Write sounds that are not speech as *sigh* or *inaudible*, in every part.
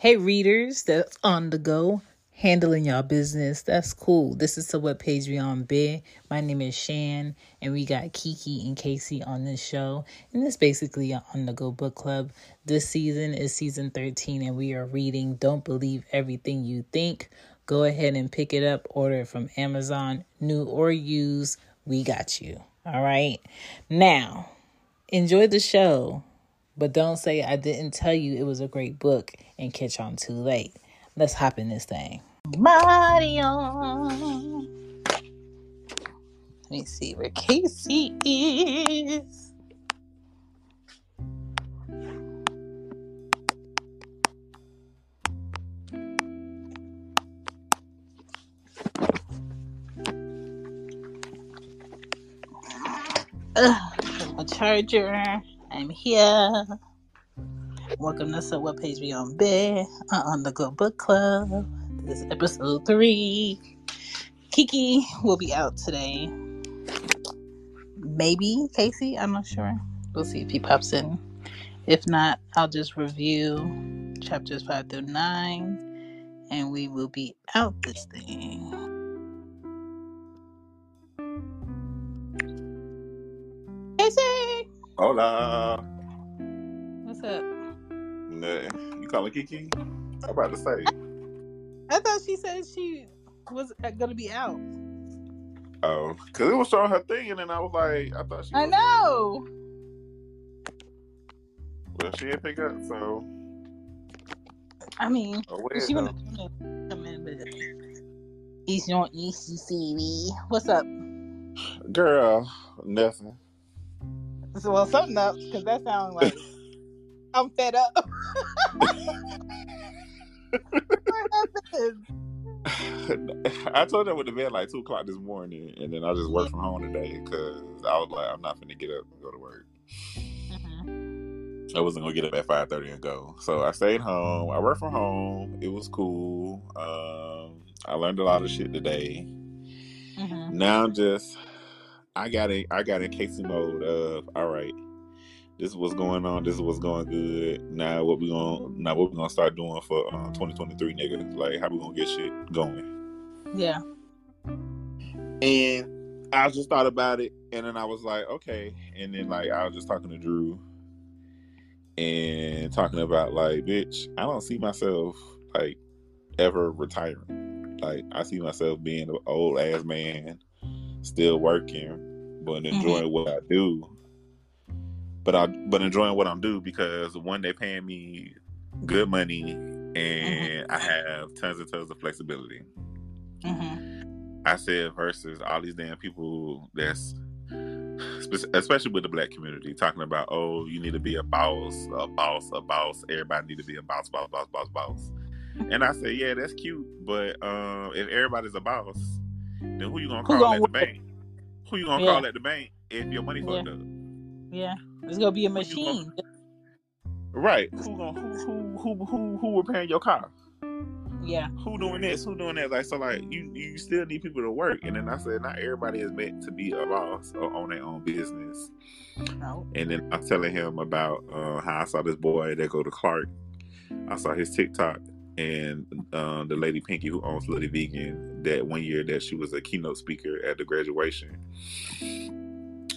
Hey, readers that's on the go, handling y'all business. That's cool. This is the web page on bed. My name is Shan, and we got Kiki and Casey on this show. And this basically an on the go book club. This season is season 13, and we are reading Don't Believe Everything You Think. Go ahead and pick it up, order it from Amazon, new or used. We got you. All right. Now, enjoy the show. But don't say I didn't tell you it was a great book and catch on too late. Let's hop in this thing. Mario. Let me see where Casey is. Ugh, my charger. I'm here. Welcome to the What Page We on Bed uh, on the Go Book Club. This is episode three. Kiki will be out today. Maybe Casey, I'm not sure. We'll see if he pops in. If not, I'll just review chapters five through nine, and we will be out this thing. Hola. what's up? Nothing. You calling Kiki? I'm about to say. I thought she said she was uh, gonna be out. Oh, because it was showing her thing, and then I was like, I thought she. I know. Well, she didn't pick up, so. I mean, Oh, wait, she come in, but East on East CV. What's up? Girl, nothing. So, well, something up because that sounds like *laughs* I'm fed up. *laughs* I told her with the bed like two o'clock this morning, and then I just worked from home today because I was like, I'm not gonna get up and go to work. Mhm. I wasn't gonna get up at five thirty and go, so I stayed home. I worked from home. It was cool. Um, I learned a lot of shit today. Mhm. Now I'm just I got in I got in Casey mode of all right, this is what's going on, this is what's going good. Now what we gonna now what we gonna start doing for uh, 2023 nigga? Like how we gonna get shit going? Yeah. And I just thought about it and then I was like, okay. And then like I was just talking to Drew and talking about like, bitch, I don't see myself like ever retiring. Like I see myself being an old ass man, still working, but enjoying what I do. But I but enjoying what I'm do because one they paying me good money and I have tons and tons of flexibility. Mhm. I said versus all these damn people that's especially with the black community talking about oh you need to be a boss a boss a boss. Everybody need to be a boss boss boss boss boss. And I said yeah that's cute. But um if everybody's a boss then who you gonna Who call gonna at the bank who you gonna Yeah. call at the bank if your money Yeah. fucked up Yeah. It's gonna be a you gonna- machine. right who gonna who who who who, who repairing your car Yeah. who doing this? Who doing that? Like so, like you you still need people to work. And then I said, not everybody is meant to be a boss or own their own business. No. And then I'm telling him about uh, how I saw this boy that go to Clark. I saw his TikTok and um, the lady Pinky who owns Slutty Vegan. That one year that she was a keynote speaker at the graduation.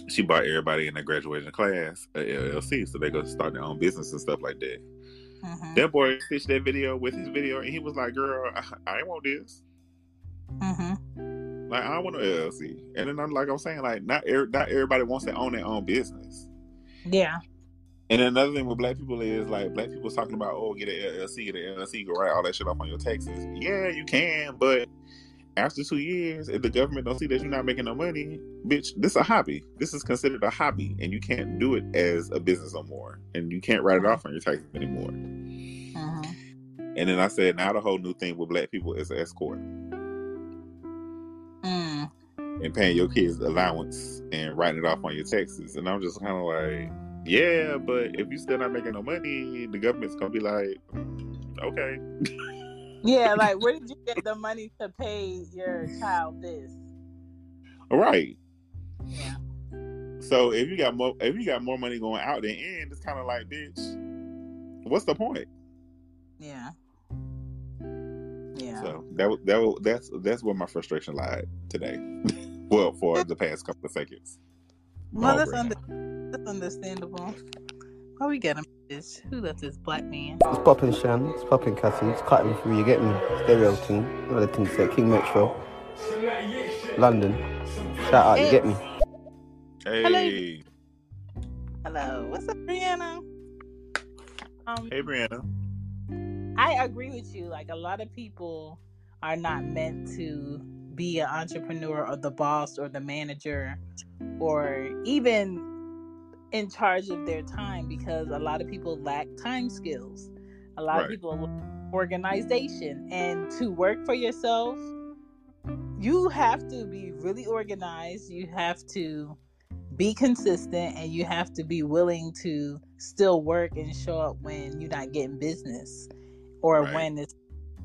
She bought everybody in the graduation class a LLC, so they go start their own business and stuff like that. Mhm. That boy stitched that video with his video, and he was like, "Girl, I, I want this. Mhm. Like, I want no LLC." And then I'm like, I'm saying, like, not er- not everybody wants to own their own business. Yeah. And then another thing with black people is like, black people's talking about, "Oh, get an LLC, get an LLC, go write all that shit off on your taxes." Yeah, you can, but after two years, if the government don't see that you're not making no money, bitch, this is a hobby. This is considered a hobby, and you can't do it as a business no more, and you can't write it off on your taxes anymore. Mhm. And then I said, now the whole new thing with black people is S corp Mm. and paying your kids allowance and writing it off on your taxes. And I'm just kind of like, yeah, but if you still not making no money, the government's gonna be like, "Mm, okay, Yeah. *laughs* Like, where did you get the money to pay your child this? all right. Yeah. So if you got more, if you got more money going out than in, it's kind of like, bitch, what's the point? Yeah. Yeah. So that that that's that's where my frustration lied today. *laughs* well, for the past couple of seconds. Well, that's, under, that's understandable. How we get him? Who left this black man? It's popping, Shan. It's popping, Cassie. It's cutting through. You get me? Stereo team. Another thing to say. King Metro. London. Shout out. Hey. You get me? Hey. Hello. Hello. What's up, Brianna? Um, hey, Brianna. I agree with you. Like a lot of people are not meant to be an entrepreneur or the boss or the manager or even in charge of their time because a lot of people lack time skills. A lot right. of people organization and to work for yourself you have to be really organized. You have to be consistent and you have to be willing to still work and show up when you're not getting business or right. when it's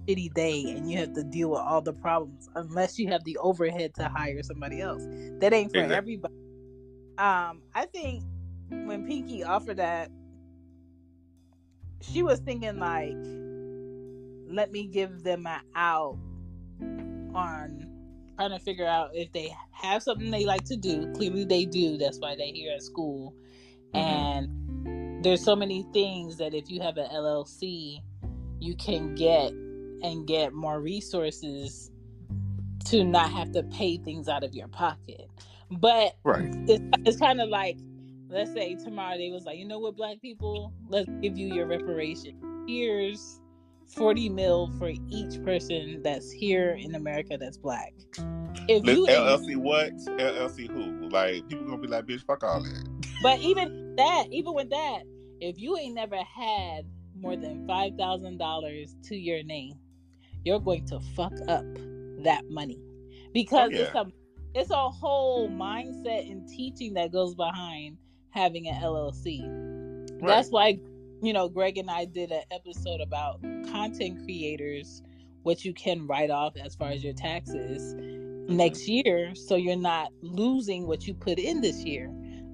shitty day and you have to deal with all the problems unless you have the overhead to hire somebody else. That ain't for exactly. everybody. Um, I think when Pinky offered that, she was thinking like, let me give them an out on trying to figure out if they have something they like to do. Clearly they do. That's why they're here at school. Mm-hmm. And there's so many things that if you have an LLC, you can get and get more resources to not have to pay things out of your pocket. But right. it's, it's kind of like, let's say tomorrow they was like, you know what, black people, let's give you your reparation. Here's 40 mil for each person that's here in America that's black. If you LLC what? LLC who? Like people gonna be like, bitch, fuck all that. But even that, even with that, if you ain't never had more than five thousand dollars to your name, you're going to fuck up that money because oh, yeah. it's a it's a whole mindset and teaching that goes behind having an LLC. Right. That's why you know Greg and I did an episode about content creators what you can write off as far as your taxes mm-hmm. next year so you're not losing what you put in this year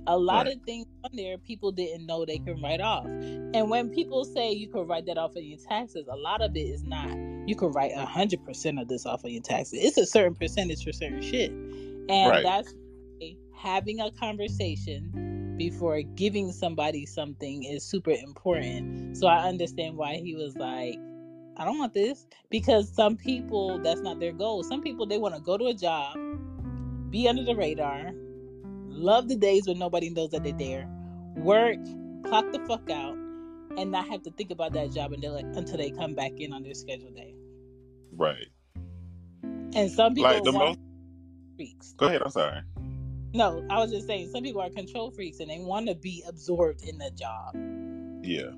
a lot right. of things on there people didn't know they can write off and when people say you can write that off of your taxes a lot of it is not you can write a hundred percent of this off of your taxes it's a certain percentage for certain shit and right. that's having a conversation before giving somebody something is super important so i understand why he was like I don't want this because some people that's not their goal. Some people they want to go to a job, be under the radar, love the days when nobody knows that they're there, work, clock the fuck out, and not have to think about that job until until they come back in on their scheduled day. Right. And some people like the most... freaks. Go ahead. I'm sorry. No, I was just saying some people are control freaks and they want to be absorbed in the job. Yeah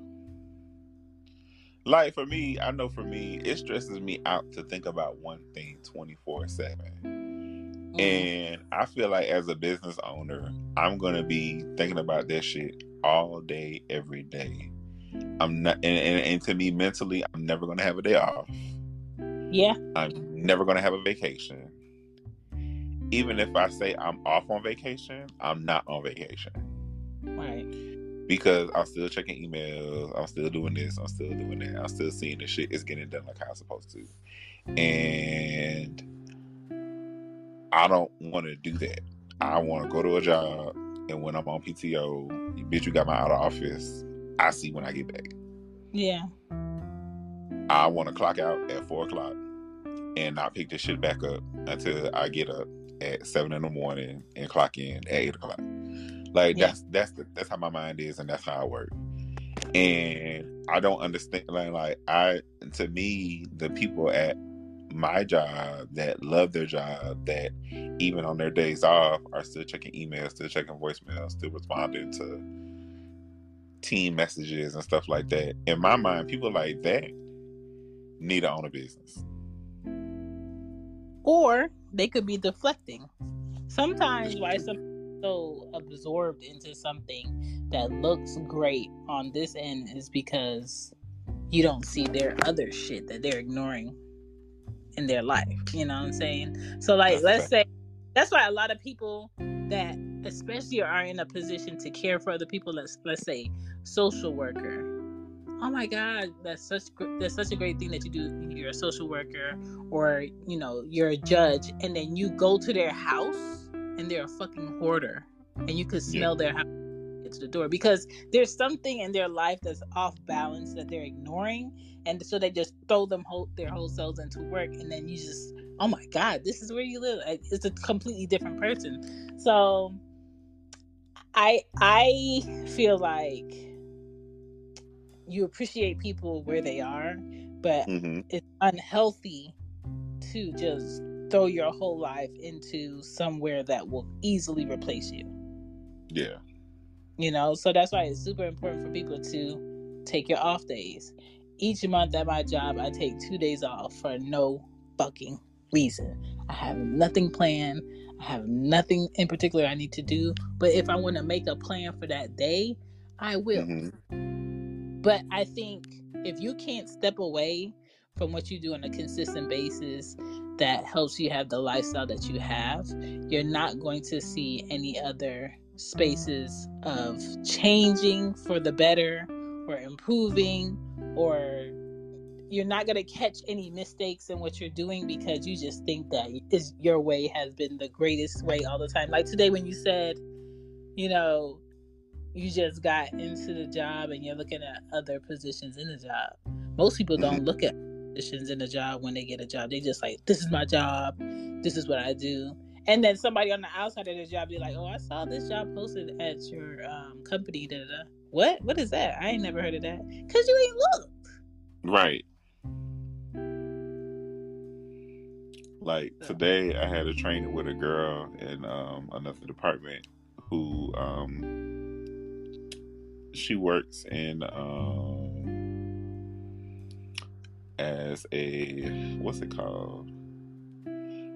like for me, I know for me, it stresses me out to think about one thing 24 7. Mm-hmm. And I feel like as a business owner, I'm gonna be thinking about that shit all day, every day. I'm not, and, and, and to me, mentally, I'm never gonna have a day off. Yeah. I'm never gonna have a vacation. Even if I say I'm off on vacation, I'm not on vacation. Right because I'm still checking emails. I'm still doing this. I'm still doing that. I'm still seeing the shit is getting done like how it's supposed to. And I don't want to do that. I want to go to a job, and when I'm on PTO, you bitch, you got my out of office. I see when I get back. Yeah. I want to clock out at four o'clock and not pick this shit back up until I get up at seven in the morning and clock in at eight o'clock. Like yeah. that's that's the, that's how my mind is, and that's how I work. And I don't understand. Like, like I, to me, the people at my job that love their job, that even on their days off are still checking emails, still checking voicemails, still responding to team messages and stuff like that. In my mind, people like that need to own a business. Or they could be deflecting. Sometimes why some so absorbed into something that looks great on this end is because you don't see their other shit that they're ignoring in their life. You know what I'm saying? So like let's say that's why a lot of people that especially are in a position to care for other people, let's let's say social worker, oh my god that's such that's such a great thing that you do you're a social worker or you know you're a judge and then you go to their house and they're a fucking hoarder and you could smell yeah. their house to the door because there's something in their life that's off balance that they're ignoring and so they just throw them whole, their whole selves into work and then you just oh my god this is where you live. It's a completely different person. So i i feel like you appreciate people where they are but mm-hmm. it's unhealthy to just throw your whole life into somewhere that will easily replace you. Yeah you know? So that's why it's super important for people to take your off days. Each month at my job i take two days off for no fucking reason. I have nothing planned. I have nothing in particular i need to do. But if i want to make a plan for that day i will. Mm-hmm. but i think if you can't step away from what you do on a consistent basis that helps you have the lifestyle that you have you're not going to see any other spaces of changing for the better or improving or you're not going to catch any mistakes in what you're doing because you just think that is your way has been the greatest way all the time. Like today when you said you know you just got into the job and you're looking at other positions in the job. Most people don't look at positions in the job when they get a job. They just like this is my job. This is what i do and then somebody on the outside of the job be like, "Oh, I saw this job posted at your um, company." Da, da, da. What? What is that? I ain't never heard of that. Cause you ain't looked. Right. Like today, I had a training with a girl in um, another department who um, she works in um, as a what's it called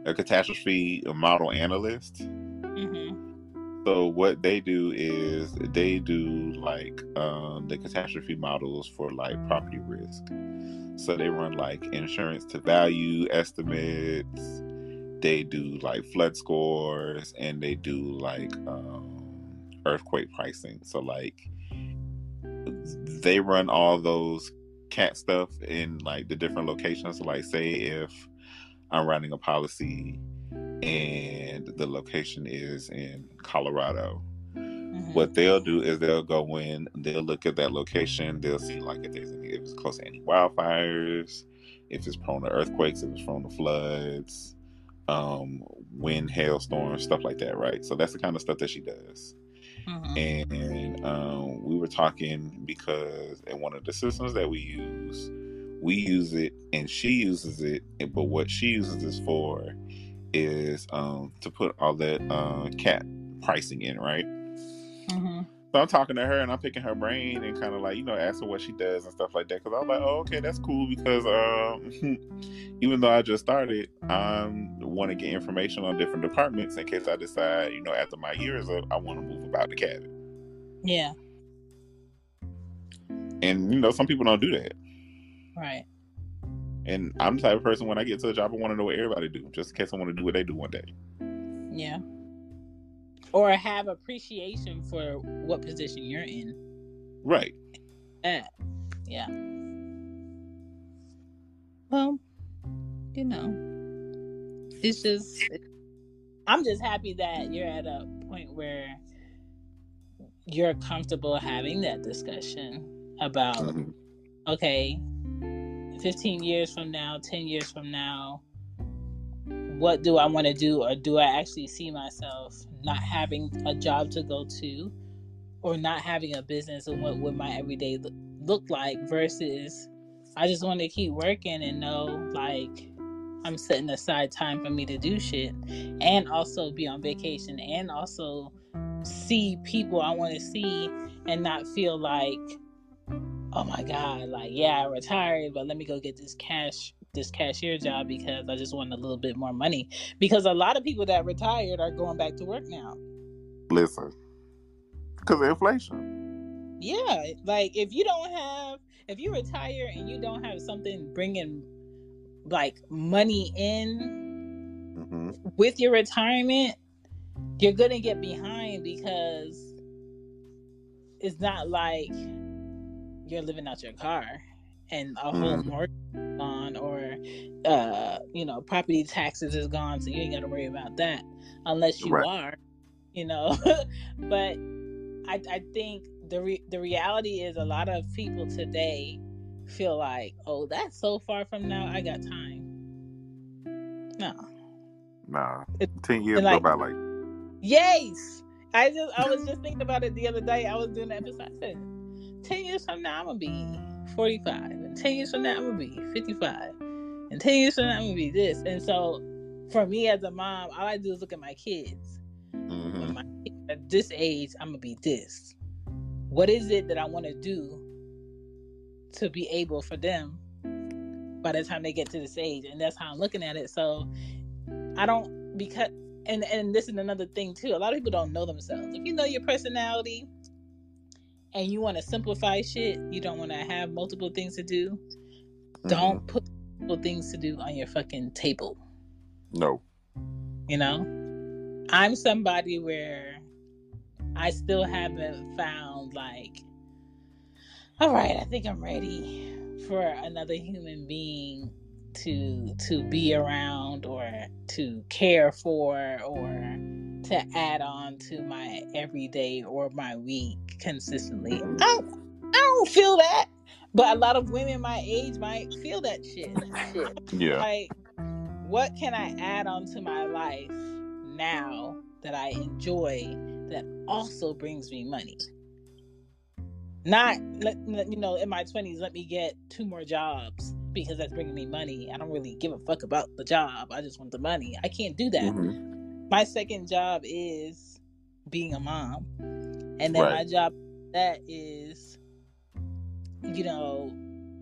a catastrophe model analyst. Mm-hmm. So what they do is they do like um, the catastrophe models for like property risk. So they run like insurance to value estimates. They do like flood scores, and they do like um, earthquake pricing. So like they run all those cat stuff in like the different locations. So like say if I'm writing a policy and the location is in Colorado. Mm-hmm. What they'll do is they'll go in, they'll look at that location, they'll see like if there's any, if it's close to any wildfires, if it's prone to earthquakes, if it's prone to floods, um, wind, hailstorms, stuff like that, right? So that's the kind of stuff that she does. Mm-hmm. And um, we were talking because in one of the systems that we use, we use it and she uses it but what she uses this for is um, to put all that uh, cat pricing in right? Mm-hmm. so i'm talking to her and i'm picking her brain and kind of like you know asking what she does and stuff like that because i was like oh okay that's cool because um, *laughs* even though i just started i want to get information on different departments in case i decide you know after my year is up i want to move about the cabin. Yeah. And you know some people don't do that Right. And I'm the type of person when I get to a job, I want to know what everybody do, just in case I want to do what they do one day. Yeah. Or have appreciation for what position you're in. Right. Uh, yeah. Well, you know, it's just, I'm just happy that you're at a point where you're comfortable having that discussion about, mm-hmm. okay, 15 years from now, 10 years from now, what do I want to do? Or do I actually see myself not having a job to go to or not having a business and what would my everyday look like versus I just want to keep working and know like I'm setting aside time for me to do shit and also be on vacation and also see people I want to see and not feel like oh my god, like yeah, I retired, but let me go get this cash this cashier job because I just want a little bit more money. Because a lot of people that retired are going back to work now. Listen, because of inflation. Yeah, like if you don't have, if you retire and you don't have something bringing like money in mm-hmm. with your retirement, you're gonna get behind because it's not like you're living out your car and a whole mm. mortgage gone or uh you know property taxes is gone so you ain't got to worry about that unless you right. are you know. *laughs* But i i think the re- the reality is a lot of people today feel like oh that's so far from now i got time. No. Nah. 10 years like, go by like yes! I just i was just thinking about it the other day. I was doing that episode 10 years from now i'm gonna be 45. And 10 years from now, I'm going to be 55. And 10 years from now, I'm going to be this. And so for me as a mom, all I do is look at my kids. Mm-hmm. My kids at this age, I'm going to be this. What is it that I want to do to be able for them by the time they get to this age? And that's how I'm looking at it. So I don't, because, and, and this is another thing too. A lot of people don't know themselves. If you know your personality, and you want to simplify shit, you don't want to have multiple things to do, mm-hmm. don't put multiple things to do on your fucking table. No. You know? I'm somebody where I still haven't found like all right, I think I'm ready for another human being to to be around or to care for or to add on to my everyday or my week consistently. I don't, I don't feel that. But a lot of women my age might feel that shit. Yeah. Like, what can I add on to my life now that I enjoy that also brings me money? Not, let, you know, in my 20s, let me get two more jobs because that's bringing me money. I don't really give a fuck about the job. I just want the money. I can't do that. Mm-hmm. My second job is being a mom. And then right. my job that is you know,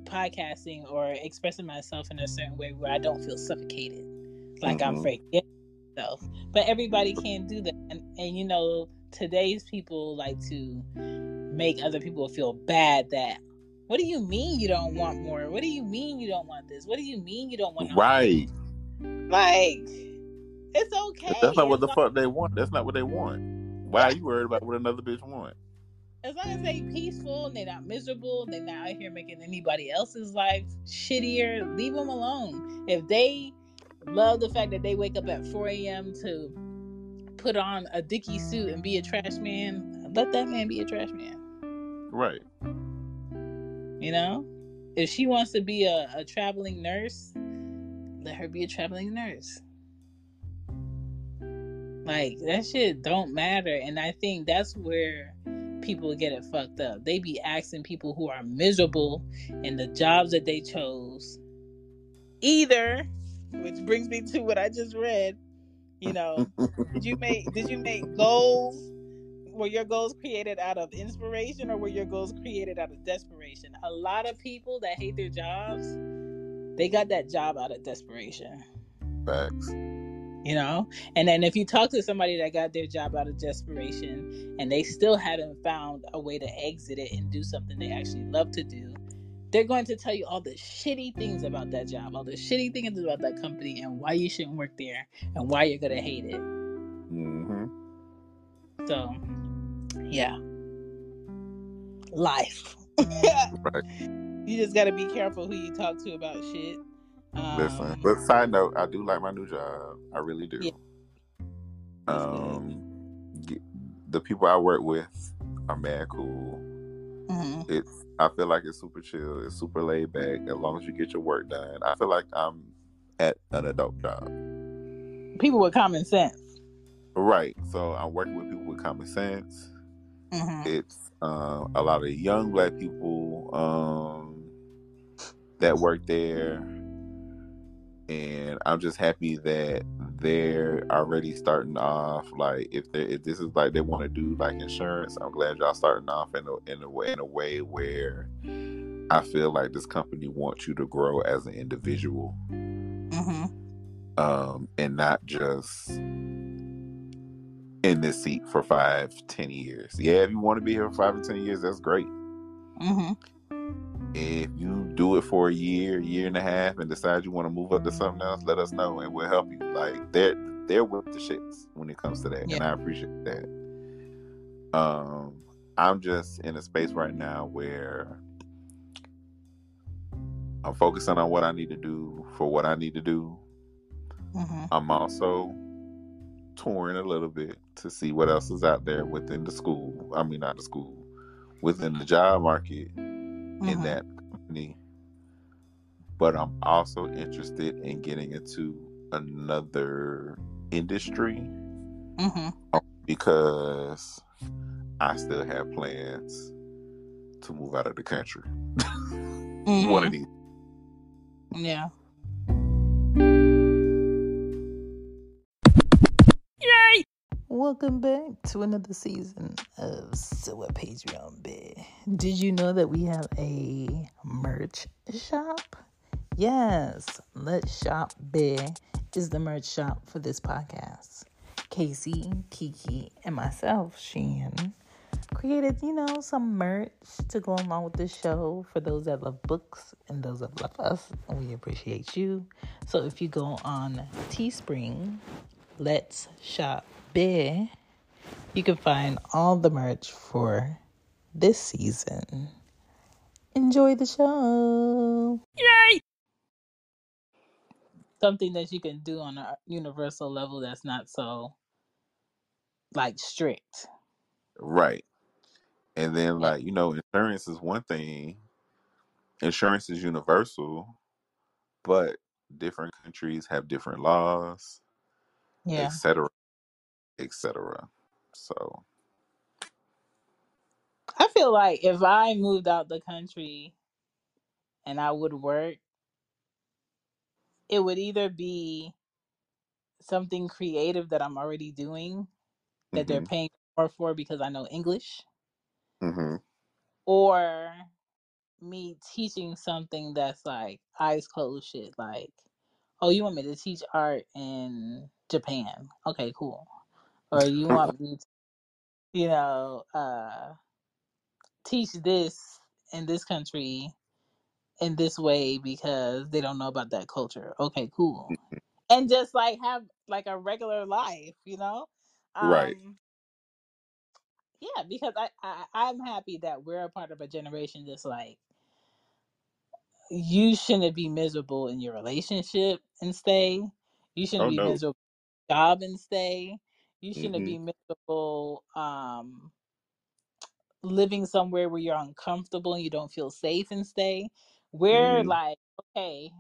podcasting or expressing myself in a certain way where I don't feel suffocated. Like mm-hmm. I'm forgetting myself. But everybody can't do that. And and you know, today's people like to make other people feel bad that what do you mean you don't want more? What do you mean you don't want this? What do you mean you don't want right? Like, it's okay. That's not what the fuck they want. That's not what they want. Why are you worried about what another bitch want? As long as they peaceful and they're not miserable, they're not out here making anybody else's life shittier. Leave them alone. If they love the fact that they wake up at 4 a.m. to put on a dicky suit and be a trash man, let that man be a trash man. Right. You know, if she wants to be a, a traveling nurse, let her be a traveling nurse. Like mm-hmm. that shit don't matter, and I think that's where people get it fucked up. They be asking people who are miserable in the jobs that they chose. Either, which brings me to what I just read. You know, did you make did you make goals were your goals created out of inspiration or were your goals created out of desperation? A lot of people that hate their jobs, they got that job out of desperation. Facts. You know? And then if you talk to somebody that got their job out of desperation and they still haven't found a way to exit it and do something they actually love to do, they're going to tell you all the shitty things about that job, all the shitty things about that company, and why you shouldn't work there and why you're going to hate it. Mm-hmm. So, yeah. Life. *laughs* right. You just got to be careful who you talk to about shit. Um, Listen, but side note, I do like my new job. I really do. Yeah. Um, the people I work with are mad cool. Mm-hmm. It's I feel like it's super chill. It's super laid back. As long as you get your work done, I feel like I'm at an adult job. People with common sense. Right. So I'm working with people with common sense. Mm-hmm. It's uh, a lot of young black people um, that work there, and I'm just happy that they're already starting off. Like, if they if this is like they want to do like insurance, I'm glad y'all starting off in a in a way in a way where I feel like this company wants you to grow as an individual, mm-hmm. um, and not just in this seat for five, ten years. Yeah, if you want to be here for five or ten years, that's great. Mm-hmm. If you do it for a year, year and a half, and decide you want to move up to something else, let us know and we'll help you. Like they're they're with the shits when it comes to that, yeah. and I appreciate that. Um, I'm just in a space right now where I'm focusing on what I need to do for what I need to do. Mm-hmm. I'm also touring a little bit to see what else is out there within the school. I mean, not the school, within the job market in Mhm. that company. But I'm also interested in getting into another industry Mm-hmm. because I still have plans to move out of the country. Mm-hmm. *laughs* One of these. Yeah. Welcome back to another season of So What Patreon. Did you know that we have a merch shop? Yes, Let's Shop Bear is the merch shop for this podcast. Casey, Kiki, and myself, Shan, created, you know, some merch to go along with the show for those that love books and those that love us. We appreciate you. So if you go on Teespring, Let's Shop Bear, you can find all the merch for this season. Enjoy the show. Yay! Something that you can do on a universal level that's not so like strict. Right. And then, like, you know, insurance is one thing, insurance is universal, but different countries have different laws, Yeah. etc., etc. So, I feel like if I moved out the country and I would work, it would either be something creative that I'm already doing that they're hmm paying more for because I know English, hmm or me teaching something that's like eyes closed shit. Like, oh, you want me to teach art in Japan? Okay, cool. Or you want me to, you know, uh, teach this in this country in this way because they don't know about that culture. Okay, cool. And just like have like a regular life, you know? right. Um yeah, because I, I I'm happy that we're a part of a generation that's like you shouldn't be miserable in your relationship and stay. You shouldn't Oh be no. miserable in your job and stay. You shouldn't hmm be miserable um living somewhere where you're uncomfortable and you don't feel safe and stay. We're hmm like, okay,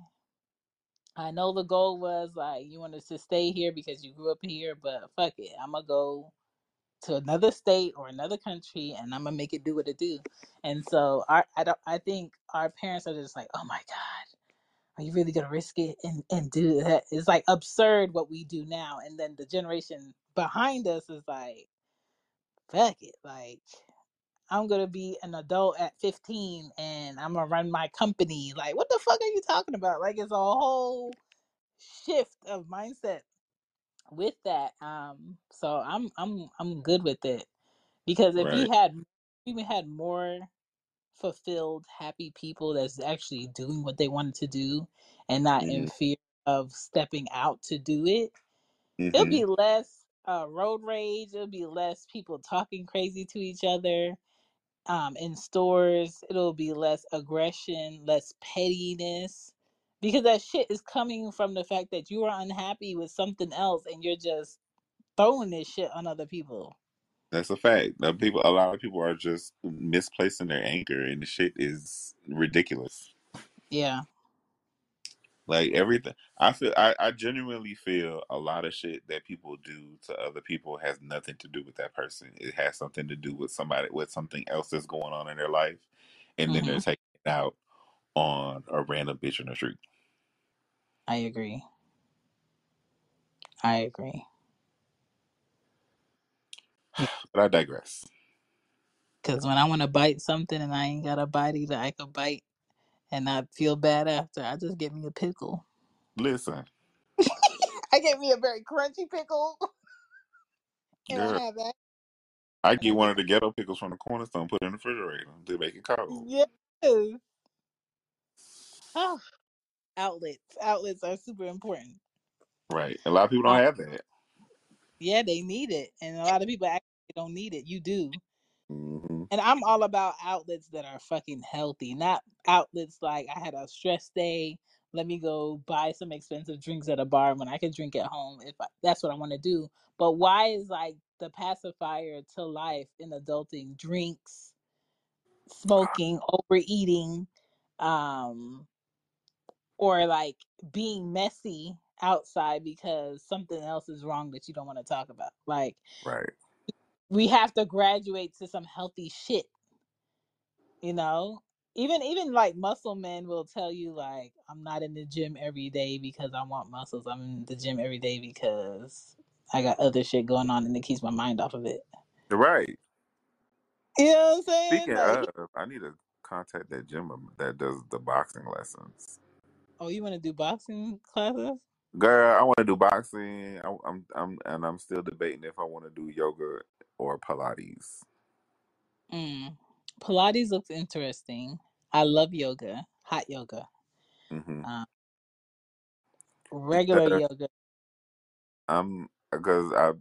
I know the goal was like you wanted to stay here because you grew up here, but fuck it. I'm gonna go to another state or another country and I'm gonna make it do what it do. And so our I don't I think our parents are just like, Oh my God, are you really gonna risk it and, and do that? It's like absurd what we do now. And then the generation behind us is like, fuck it. Like I'm gonna be an adult at 15 and I'm gonna run my company. Like, what the fuck are you talking about? Like, it's a whole shift of mindset with that. Um, so I'm I'm I'm good with it because if we Right. had if we had more fulfilled, happy people that's actually doing what they wanted to do and not in hmm fear of stepping out to do it, it'll hmm be less uh, road rage. It'll be less people talking crazy to each other um, in stores. It'll be less aggression, less pettiness, because that shit is coming from the fact that you are unhappy with something else and you're just throwing this shit on other people. That's a fact. Uh, People, a lot of people are just misplacing their anger, and the shit is ridiculous. Yeah. Like everything, I feel, I, I genuinely feel a lot of shit that people do to other people has nothing to do with that person. It has something to do with somebody, with something else that's going on in their life, and then they're mm-hmm. taking it out on a random bitch in the street. I agree. I agree. But I digress. Because when I want to bite something and I ain't got a bite that I can bite and not feel bad after, I just get me a pickle. Listen, *laughs* I get me a very crunchy pickle *laughs* and I have that. I And I get one of the ghetto pickles from the cornerstone, put it in the refrigerator to make it cold. yes. Oh, outlets. Outlets are super important. Right. A lot of people don't Um, have that. yeah, they need it. And a lot of people actually don't need it. You do. Hmm And I'm all about outlets that are fucking healthy, not outlets like I had a stress day. Let me go buy some expensive drinks at a bar when I can drink at home if I, that's what I want to do. But why is like the pacifier to life in adulting drinks, smoking, overeating, um, or like being messy outside because something else is wrong that you don't want to talk about? Like Right. We have to graduate to some healthy shit you know? Even even like muscle men will tell you like i'm not in the gym every day because i want muscles. I'm in the gym every day because i got other shit going on and it keeps my mind off of it. Right. you know what i'm saying? Speaking like of, I need to contact that gym um, that does the boxing lessons. oh you want to do boxing classes Girl, I want to do boxing. I, I'm, I'm, and I'm still debating if I want to do yoga or Pilates. mm. pilates looks interesting i love yoga hot yoga hmm um, regular Because yoga I'm, because I,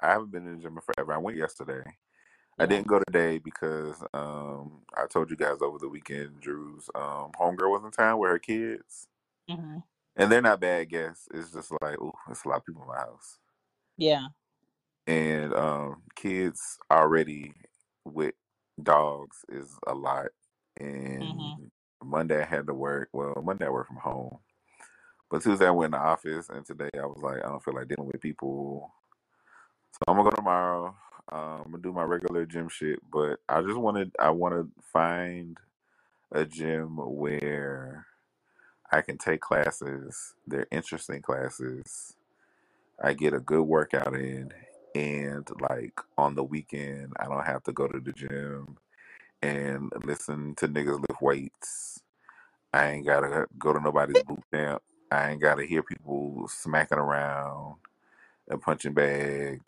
I haven't been in the gym in forever. I went yesterday. I yeah didn't go today because um, I told you guys over the weekend Drew's um, homegirl was in town with her kids, hmm and they're not bad guests. It's just like, oh, it's a lot of people in my house, yeah and um, kids already with dogs is a lot. hmm And Monday I had to work. Well, Monday I work from home, but Tuesday I went in the office, and today I was like, I don't feel like dealing with people, so I'm gonna go tomorrow. Um, I'm gonna do my regular gym shit, but I just wanted, I want to find a gym where I can take classes. They're interesting classes. I get a good workout in, and like on the weekend, I don't have to go to the gym and listen to niggas lift weights. I ain't gotta go to nobody's boot camp. I ain't gotta hear people smacking around and punching bag.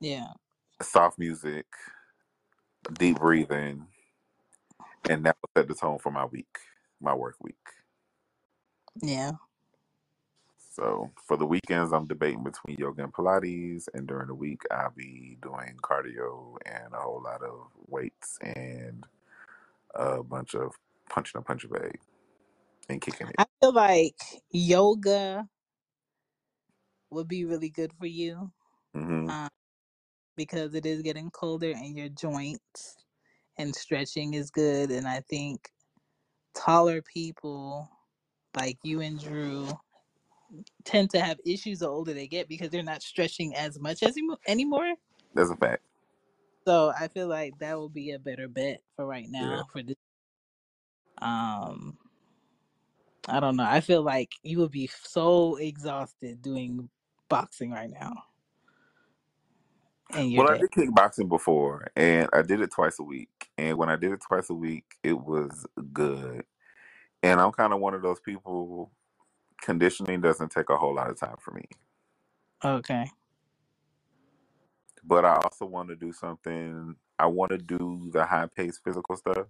yeah Soft music, deep breathing, and that will set the tone for my week, my work week. Yeah So for the weekends, I'm debating between yoga and Pilates, and during the week, I'll be doing cardio and a whole lot of weights and a bunch of punching a punch bag and kicking it. i feel like yoga would be really good for you hmm um, because it is getting colder in your joints and stretching is good and i think taller people like you and drew tend to have issues the older they get because they're not stretching as much as emo- anymore That's a fact. so i feel like that will be a better bet for right Yeah. now for this um i don't know i feel like you would be so exhausted doing boxing right now in your Well, I day did kickboxing before, and I did it twice a week. And when I did it twice a week, it was good. And I'm kind of one of those people. Conditioning doesn't take a whole lot of time for me. okay but I also want to do something. I want to do the high paced physical stuff,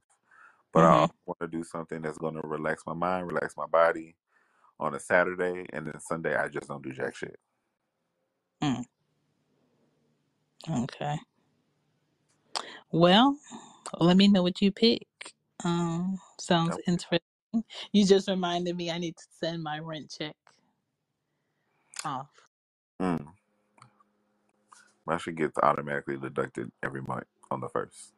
but I mm-hmm also want to do something that's going to relax my mind, relax my body on a Saturday, and then Sunday I just don't do jack shit. mm. okay well let me know what you pick um sounds interesting *laughs* you just reminded me i need to send my rent check off Mm, my shit gets automatically deducted every month on the first.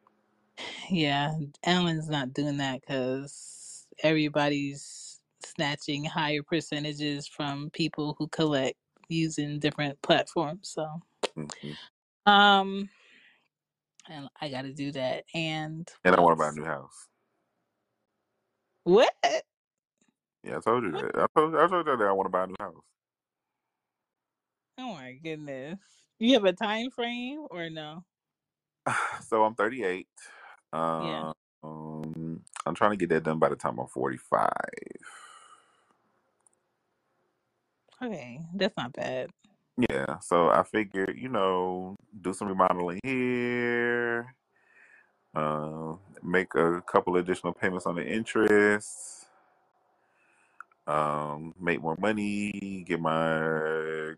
Yeah, Alan's not doing that because everybody's snatching higher percentages from people who collect using different platforms. So, hmm um, and I got to do that. And And what I want to buy a else? new house. What? Yeah, I told you What? that. I told, I told you that I want to buy a new house. Oh my goodness! You have a time frame or no? *sighs* so I'm 38. Yeah. Um, um, I'm trying to get that done by the time I'm 45. Okay, that's not bad. Yeah, so I figured, you know, do some remodeling here, uh, make a couple additional payments on the interest, um, make more money, get my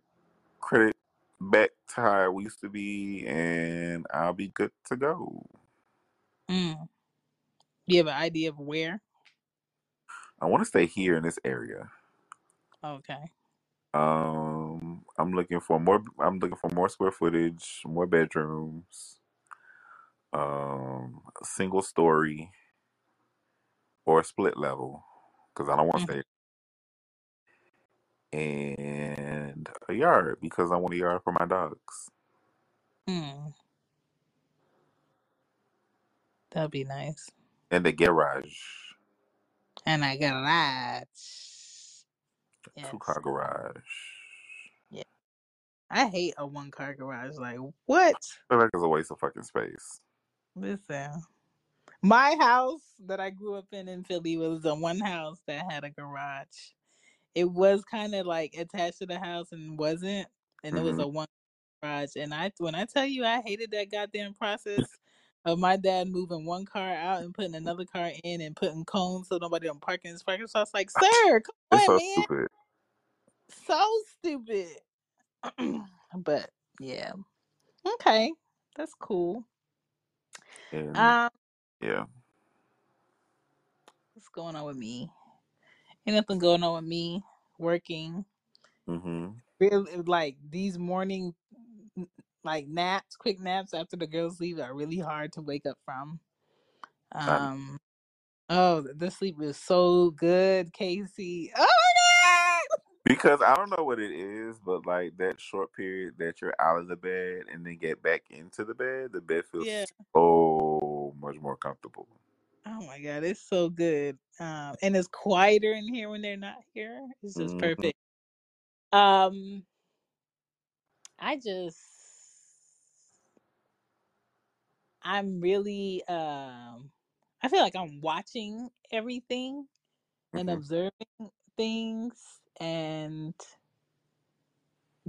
credit back to how it used to be, and I'll be good to go. Mm. Do You have an idea of where? I want to stay here in this area. Okay. Um, I'm looking for more. I'm looking for more square footage, more bedrooms, um, a single story or a split level because I don't want to Mm. stay. And a yard because I want a yard for my dogs Mm. That'd be nice. and a garage, And I got a lot. two Yes. car garage. Yeah. I hate a one car garage. Like what? I feel like it's a waste of fucking space. Listen. My house that I grew up in in Philly was the one house that had a garage. It was kind of like attached to the house and wasn't, and it was hmm a one garage. And I, when I tell you, I hated that goddamn process of my dad moving one car out and putting another car in and putting cones so nobody don't park in his parking. So I was like, *laughs* "Sir, come It's on, so man, stupid. so stupid." *clears throat* but yeah, okay, that's cool. And Um, yeah, what's going on with me? Ain't nothing going on with me. Working. hmm Really, like these morning, like naps, quick naps after the girls leave are really hard to wake up from. I, Um. Oh, the sleep is so good, Casey. Oh because I don't know what it is, but like that short period that you're out of the bed and then get back into the bed, the bed feels Yeah. so much more comfortable. Oh my god, it's so good. Um, and it's quieter in here when they're not here. It's just hmm perfect. Um, I just, I'm really, um, I feel like I'm watching everything and hmm observing things and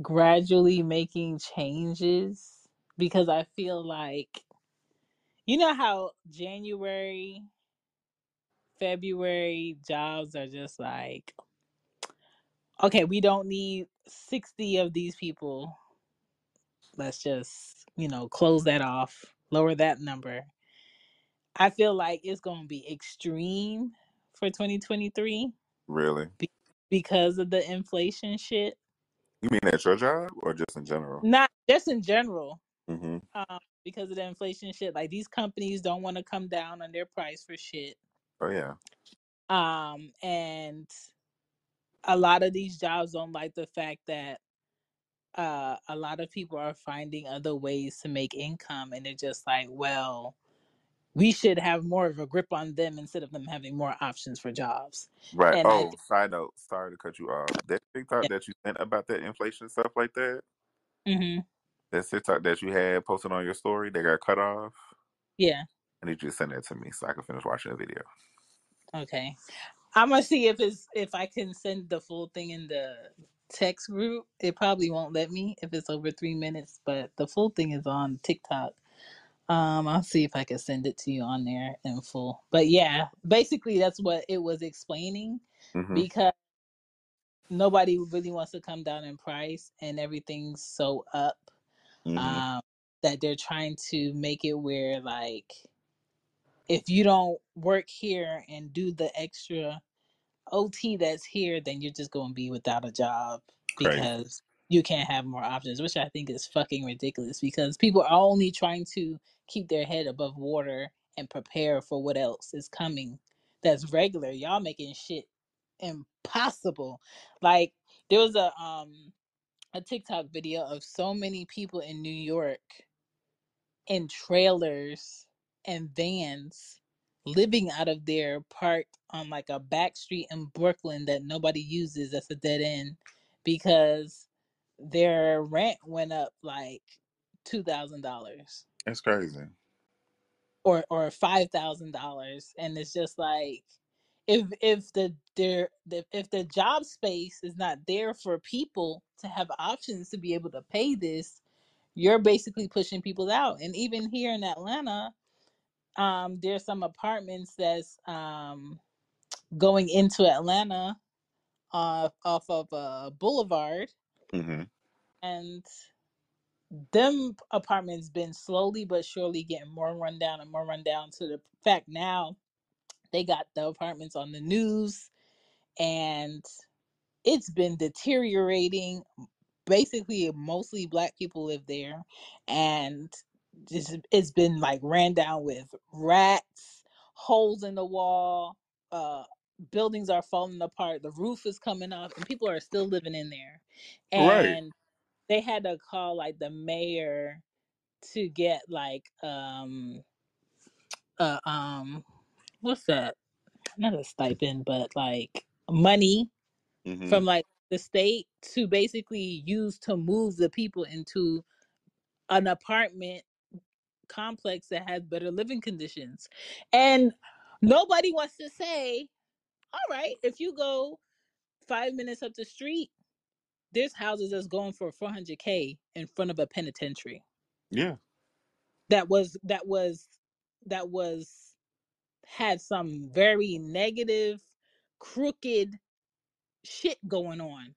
gradually making changes because I feel like you know how January, February jobs are just like okay, we don't need 60 of these people. Let's just, you know, close that off, lower that number. I feel like it's going to be extreme for 2023 Really? Be- because of the inflation shit. You mean at your job or just in general? Not just in general, hmm um, because of the inflation shit. Like these companies don't want to come down on their price for shit. Oh yeah. Um, and a lot of these jobs don't like the fact that uh, a lot of people are finding other ways to make income, and they're just like, well, we should have more of a grip on them instead of them having more options for jobs. Right. And Oh, think, side note. Sorry to cut you off. That TikTok yeah, that you sent about that inflation stuff like that. hmm That TikTok that you had posted on your story they got cut off. yeah, I need you to send that to me so I can finish watching the video. okay. I'm gonna see if it's if I can send the full thing in the text group. It probably won't let me if it's over three minutes, but the full thing is on TikTok. Um, I'll see if I can send it to you on there in full. But yeah, basically that's what it was explaining hmm because nobody really wants to come down in price and everything's so up hmm um that they're trying to make it where like if you don't work here and do the extra OT that's here, then you're just going to be without a job Crazy. because you can't have more options, which I think is fucking ridiculous because people are only trying to keep their head above water and prepare for what else is coming that's regular. Y'all making shit impossible. Like there was a um a TikTok video of so many people in New York in trailers and vans living out of there parked on like a back street in Brooklyn that nobody uses that's a dead end because their rent went up like two thousand dollars That's crazy. or or five thousand dollars and it's just like if if the there the, if the job space is not there for people to have options to be able to pay this you're basically pushing people out and even here in Atlanta um there's some apartments that's um going into Atlanta uh, off of a Boulevard hmm and them apartments been slowly but surely getting more rundown and more rundown to the fact now they got the apartments on the news and it's been deteriorating. Basically mostly black people live there and it's, it's been like ran down with rats holes in the wall uh buildings are falling apart the roof is coming off and people are still living in there Right. and they had to call like the mayor to get like um uh um what's that not a stipend but like money hmm from like the state to basically use to move the people into an apartment complex that has better living conditions. And nobody wants to say, all right, if you go five minutes up the street, there's houses that's going for 400k in front of a penitentiary. Yeah. That was that was that was had some very negative, crooked shit going on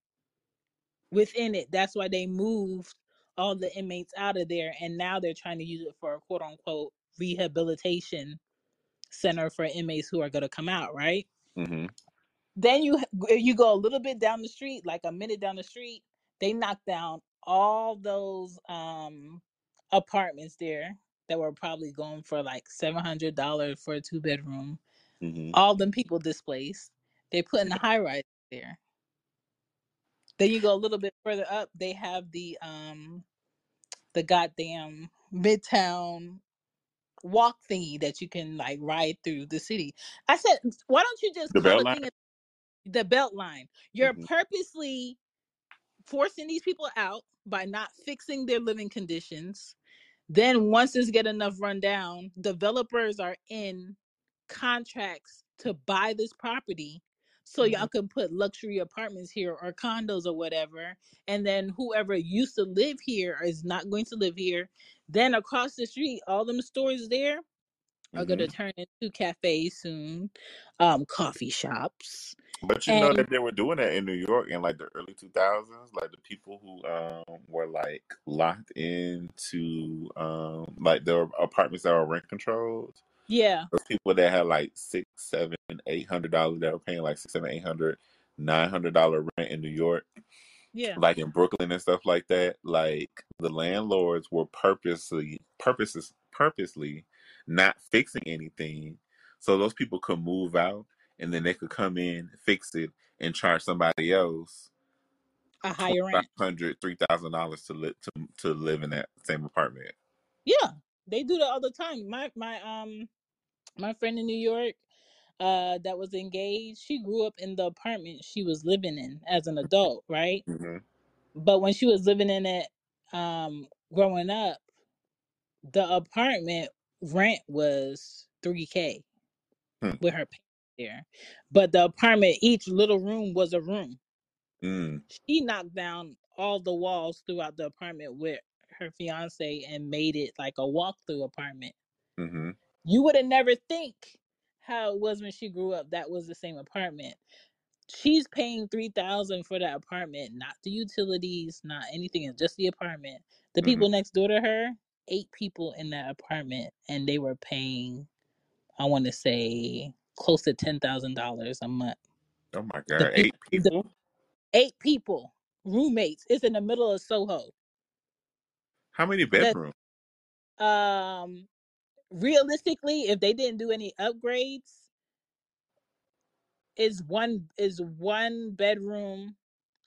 within it. That's why they moved all the inmates out of there, and now they're trying to use it for a quote unquote rehabilitation center for inmates who are going to come out. Right? Hmm Then you you go a little bit down the street, like a minute down the street, they knocked down all those um apartments there that were probably going for like seven hundred dollars for a two bedroom. hmm All them people displaced. They put in the high rise there. Then you go a little bit further up, they have the um the goddamn midtown walk thingy that you can like ride through the city. I said, why don't you just The call belt a line. thing the BeltLine? You're hmm purposely forcing these people out by not fixing their living conditions. Then once this get enough run down, developers are in contracts to buy this property so hmm y'all can put luxury apartments here or condos or whatever and then whoever used to live here is not going to live here then across the street all them stores there are going hmm to turn into cafes soon um coffee shops But you know that they were doing that in New York in like the early 2000s. Like the people who um, were like locked into um, like the apartments that were rent controlled. Yeah Those people that had like six, seven, eight hundred dollars that were paying like six, seven, eight hundred, nine hundred dollar rent in New York, yeah like in Brooklyn and stuff like that. Like the landlords were purposely, purposes, purposely not fixing anything, so those people could move out and then they could come in, fix it, and charge somebody else a higher rent hundred, three thousand dollars to live to to live in that same apartment. yeah they do that all the time my my um my friend in new york uh that was engaged she grew up in the apartment she was living in as an adult right? Hmm but when she was living in it um growing up the apartment rent was 3k Hmm. with her parents there but the apartment each little room was a room. Mm. she knocked down all the walls throughout the apartment with her fiance and made it like a walk-through apartment. Hmm you would have never think how it was when she grew up that was the same apartment. She's paying 3000 for that apartment not the utilities not anything it's just the apartment. The hmm people next door to her eight people in that apartment and they were paying i want to say close to $10000 a month. Oh my the God, people eight the people. eight people roommates it's in the middle of soho. How many that bedrooms? um realistically if they didn't do any upgrades is one is one bedroom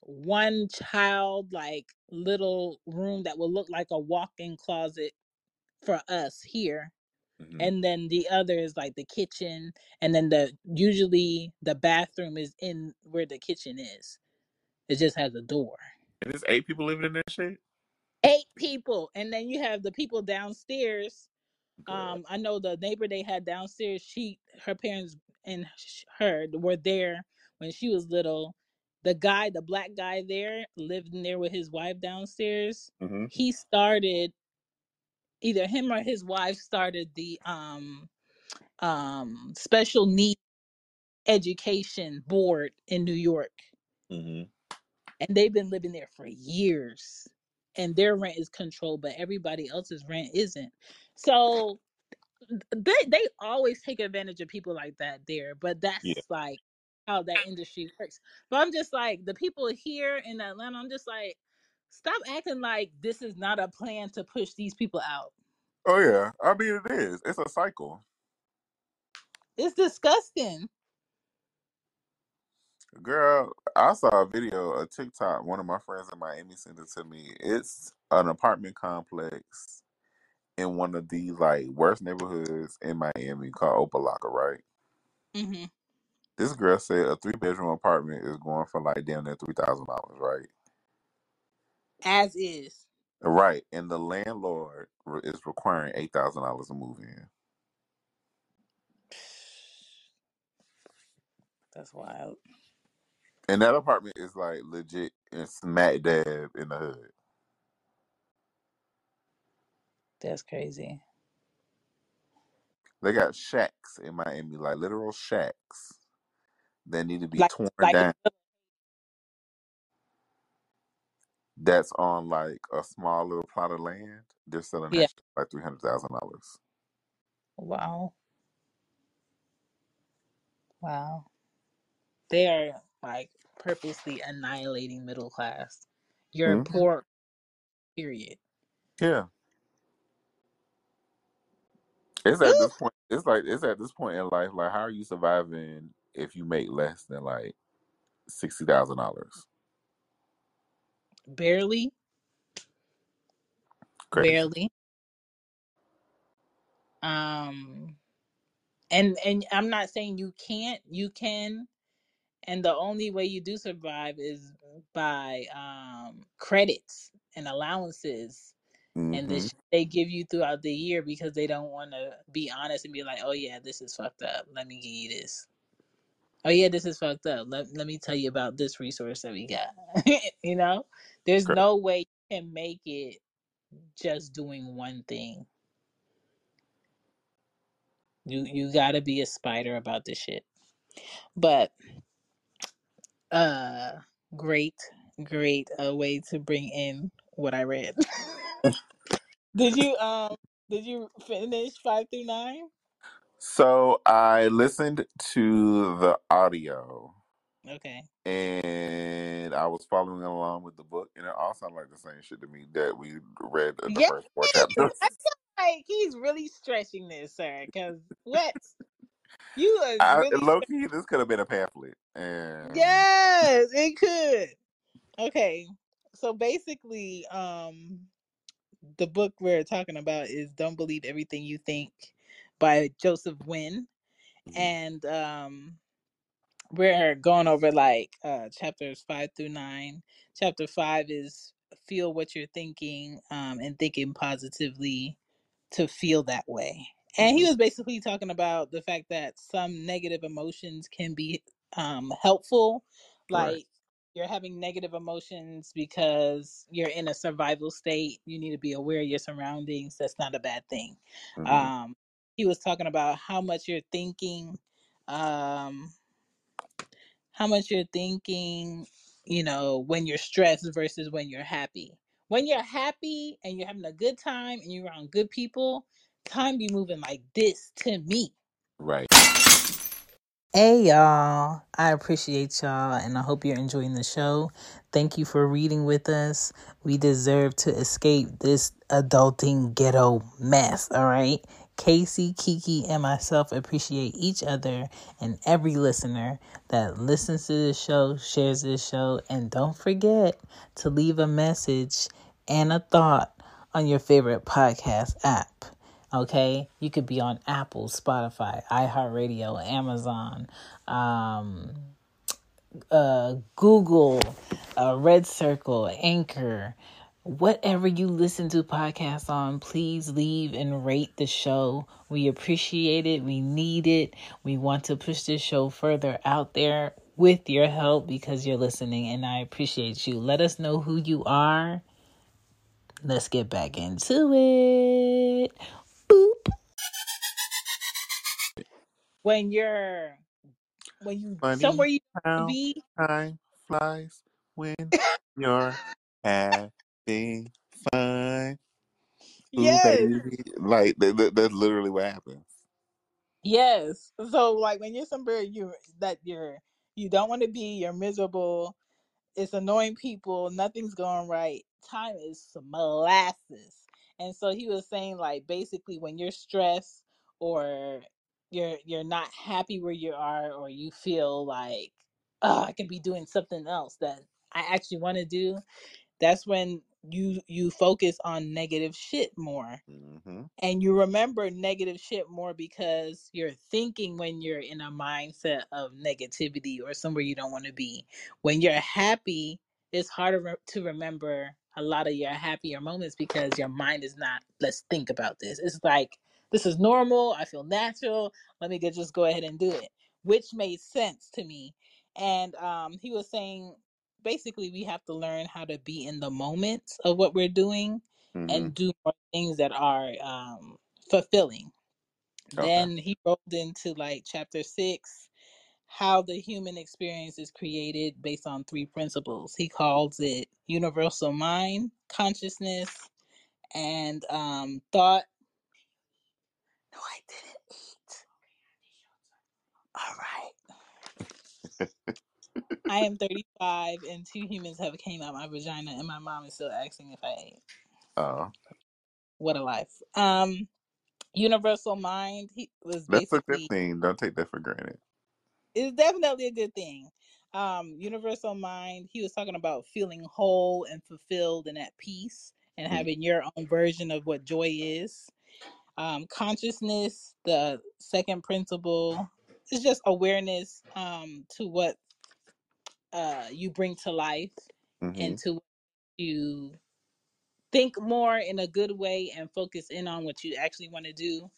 one child like little room that will look like a walk-in closet for us here hmm and then the other is like the kitchen and then the usually the bathroom is in where the kitchen is it just has a door And there's eight people living in that shit. eight people and then you have the people downstairs. Um i know the neighbor they had downstairs she her parents and sh- her were there when she was little. The guy the black guy there lived in there with his wife downstairs. Hmm he started either him or his wife started the um um special need education board in new york. Hmm and they've been living there for years. And their rent is controlled, but everybody else's rent isn't. So they they always take advantage of people like that there, but Yeah. that's like how that industry works. But I'm just like the people here in Atlanta. I'm just like, stop acting like this is not a plan to push these people out. Oh yeah. I mean it is. It's a cycle. It's disgusting. Girl, I saw a video, a TikTok. One of my friends in Miami sent it to me. It's an apartment complex in one of the like worst neighborhoods in Miami called Opa-locka, right? hmm This girl said a three bedroom apartment is going for like damn near three thousand dollars, right? As is. Right, and the landlord re- is requiring eight thousand dollars to move in. That's wild. And that apartment is like legit and smack dab in the hood. That's crazy. They got shacks in Miami, like literal shacks that need to be Like torn like down. That's on like a small little plot of land. They're selling yeah. that shit for like three hundred thousand dollars. Wow. Wow. They are like purposely annihilating middle class. You're hmm poor. Period. Yeah, it's at this point. It's like it's at this point in life. Like, how are you surviving if you make less than like sixty thousand dollars? Barely. Crazy. Barely. Um. And and I'm not saying you can't. You can. And the only way you do survive is by um credits and allowances and hmm shit they give you throughout the year because they don't want to be honest and be like, oh yeah, this is fucked up. Let me give you this. Oh yeah, this is fucked up. Let let me tell you about this resource that we got. *laughs* you know, there's Okay. no way you can make it just doing one thing. You you got to be a spider about this shit. But uh, great, great uh, way to bring in what I read. *laughs* did you um did you finish five through nine? So I listened to the audio Okay. and I was following along with the book, and it all sounded like the same shit to me that we read in the Yeah, first four chapters. *laughs* I feel like he's really stretching this, sir. Because what you *laughs* was I, really low key, this could have been a pamphlet, and yes, it could. Okay, so basically, um, the book we're talking about is "Don't Believe Everything You Think" by Joseph Nguyen, Mhm. and um, we're going over like uh chapters five through nine. Chapter five is feel what you're thinking, um, and thinking positively to feel that way. And he Mhm. was basically talking about the fact that some negative emotions can be um, helpful. right, Like you're having negative emotions because you're in a survival state. You need to be aware of your surroundings. That's not a bad thing. hmm Um, he was talking about how much you're thinking, um, how much you're thinking, you know, when you're stressed versus when you're happy. When you're happy and you're having a good time and you're around good people, time be moving like this to me. right. Hey y'all, I appreciate y'all and I hope you're enjoying the show. Thank you for reading with us. We deserve to escape this adulting ghetto mess, all right? Casey, Kiki, and myself appreciate each other and every listener that listens to this show, shares this show, and don't forget to leave a message and a thought on your favorite podcast app. Okay, you could be on Apple, Spotify, iHeartRadio, Amazon, um, uh, Google, uh, RedCircle, Anchor, whatever you listen to podcasts on. Please leave and rate the show. We appreciate it. We need it. We want to push this show further out there with your help because you're listening, and I appreciate you. Let us know who you are. Let's get back into it. When you're when you somewhere you to how be time flies when *laughs* you're having fun. Ooh, Yes. baby. Like that, that- that's literally what happens. Yes. So like when you're somewhere you that you're you don't want to be, you're miserable, it's annoying people, nothing's going right. Time is molasses. And so he was saying like basically when you're stressed or you're you're not happy where you are or you feel like oh I could be doing something else that I actually want to do, that's when you you focus on negative shit more hmm and you remember negative shit more because you're thinking when you're in a mindset of negativity or somewhere you don't want to be. When you're happy, it's harder re- to remember a lot of your happier moments because your mind is not, let's think about this. It's like, this is normal. I feel natural. Let me get, just go ahead and do it, which made sense to me. And um, he was saying basically, we have to learn how to be in the moment of what we're doing hmm and do more things that are um, fulfilling. Okay. Then he rolled into like chapter six, how the human experience is created based on three principles. He calls it universal mind, consciousness, and um, thought. No, I didn't eat. All right. I am 35 and two humans have came out my vagina and my mom is still asking if I ate. Oh, What a life. Um, universal mind he was that's a good basically thing. Don't take that for granted. it's definitely a good thing. Um, universal mind, he was talking about feeling whole and fulfilled and at peace and Mm, having your own version of what joy is. Um, consciousness, the second principle, is just awareness um, to what uh, you bring to life Mm-hmm. and to what you think more in a good way and focus in on what you actually want to do.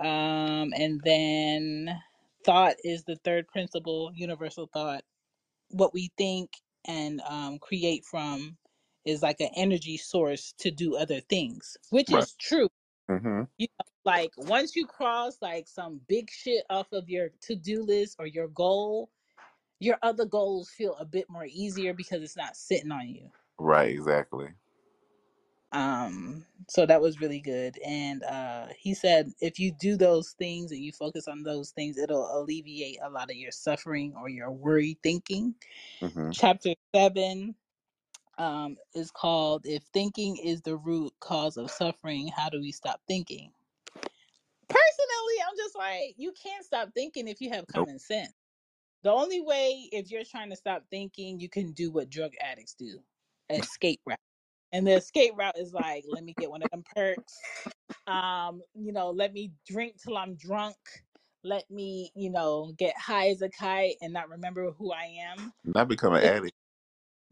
Um, and then thought is the third principle, universal thought what we think and um, create from is like an energy source to do other things, which Right. is true. Mm-hmm. You know, like once you cross like some big shit off of your to do list or your goal, your other goals feel a bit more easier because it's not sitting on you. Right. Exactly. Um, so that was really good. And uh, he said if you do those things and you focus on those things, it'll alleviate a lot of your suffering or your worry thinking. Mm-hmm. Chapter seven um, is called If Thinking is the Root Cause of Suffering, How Do We Stop Thinking? Personally, I'm just like, you can't stop thinking if you have Nope. common sense. The only way, if you're trying to stop thinking, you can do what drug addicts do escape route. And the escape route is like, let me get one of them perks. Um, you know, let me drink till I'm drunk. Let me, you know, get high as a kite and not remember who I am. Not become an addict.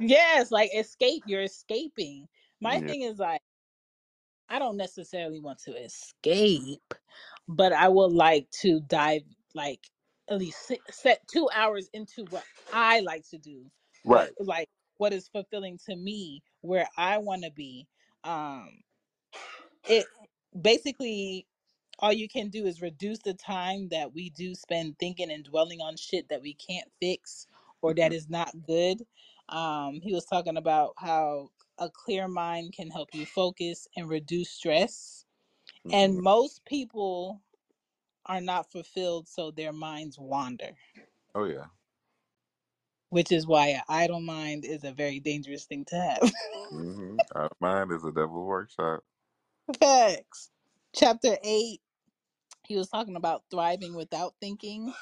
Yes, like escape. You're escaping. My Yeah. thing is like, I don't necessarily want to escape, but I would like to dive like at least set two hours into what I like to do, what Right. like what is fulfilling to me, where I want to be. Um, it basically all you can do is reduce the time that we do spend thinking and dwelling on shit that we can't fix or Mm-hmm. that is not good. Um, he was talking about how a clear mind can help you focus and reduce stress. Mm-hmm. And most people are not fulfilled, so their minds wander, Oh yeah. which is why an idle mind is a very dangerous thing to have. Mm-hmm. Mind is a devil workshop. *laughs* Facts. Chapter 8, he was talking about thriving without thinking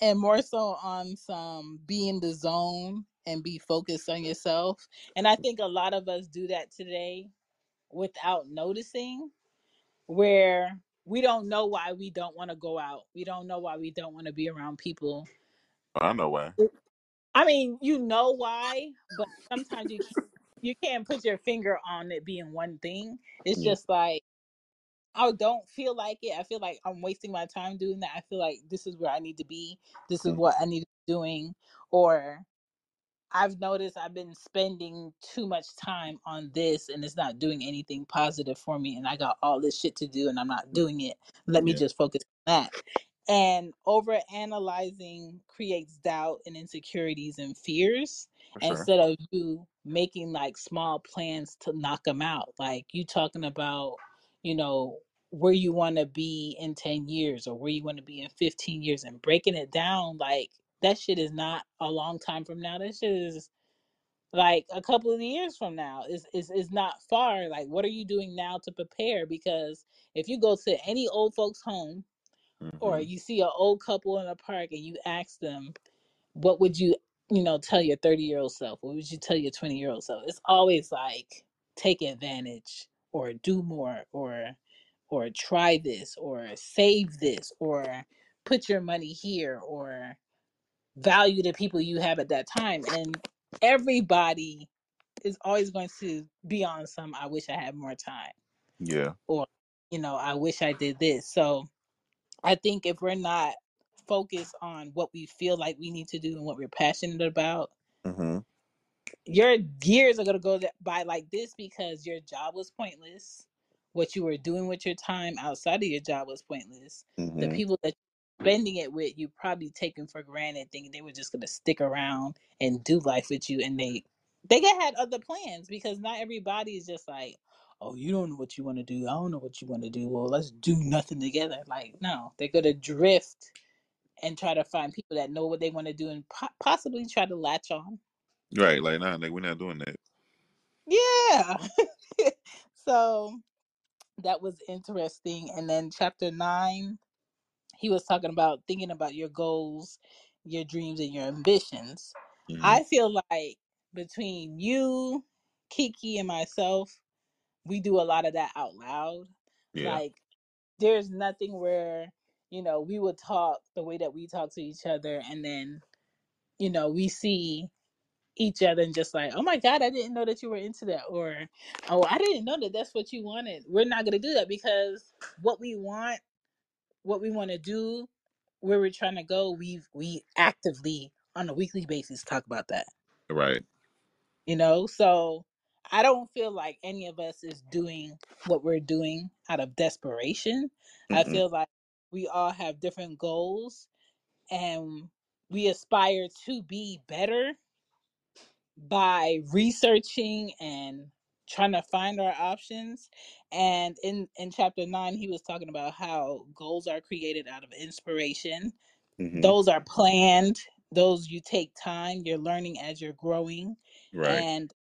and more so on some be in the zone and be focused on yourself. And I think a lot of us do that today without noticing, where we don't know why we don't want to go out. We don't know why we don't want to be around people. Oh, I know why. I mean, you know why, but sometimes you can't you can't put your finger on it being one thing. It's Yeah. just like I don't feel like it. I feel like I'm wasting my time doing that. I feel like this is where I need to be. This is what I need to be doing. Or I've noticed I've been spending too much time on this and it's not doing anything positive for me. And I got all this shit to do and I'm not doing it. Let me Yeah. just focus on that. and over analyzing creates doubt and insecurities and fears For sure. instead of you making like small plans to knock them out like you talking about you know where you want to be in 10 years or where you want to be in 15 years and breaking it down like that shit is not a long time from now. That shit is like a couple of years from now. Is is is not far. Like what are you doing now to prepare? Because if you go to any old folks home or hmm you see an old couple in a park and you ask them what would you you know tell your 30 year old self? What would you tell your 20 year old self? It's always like take advantage or do more or or try this or save this or put your money here or value the people you have at that time and everybody is always going to be on some i wish i had more time Yeah. or you know i wish i did this so I think if we're not focused on what we feel like we need to do and what we're passionate about, hmm your years are going to go by like this because your job was pointless. What you were doing with your time outside of your job was pointless. The hmm people that spending it with, you probably taken for granted, thinking they were just going to stick around and do life with you, and they they get had other plans because not everybody is just like, oh, you don't know what you want to do. I don't know what you want to do. Well, let's do nothing together. Like, no, they're gonna drift and try to find people that know what they want to do and po- possibly try to latch on. Right. Like, nah, nigga, we're not doing that. Yeah. *laughs* so that was interesting. And then chapter nine, he was talking about thinking about your goals, your dreams, and your ambitions. hmm I feel like between you, Kiki, and myself, we do a lot of that out loud. Yeah. Like, there's nothing where, you know, we would talk the way that we talk to each other, and then, you know, we see each other and just like, oh my God, I didn't know that you were into that. Or, oh, I didn't know that that's what you wanted. We're not going to do that because what we want, what we want to do, where we're trying to go, we we actively on a weekly basis talk about that, Right. you know? So I don't feel like any of us is doing what we're doing out of desperation. I Mm-mm. feel like we all have different goals and we aspire to be better by researching and trying to find our options and in in chapter 9 he was talking about how goals are created out of inspiration. Hmm those are planned. Those you take time. You're learning as you're growing Right. and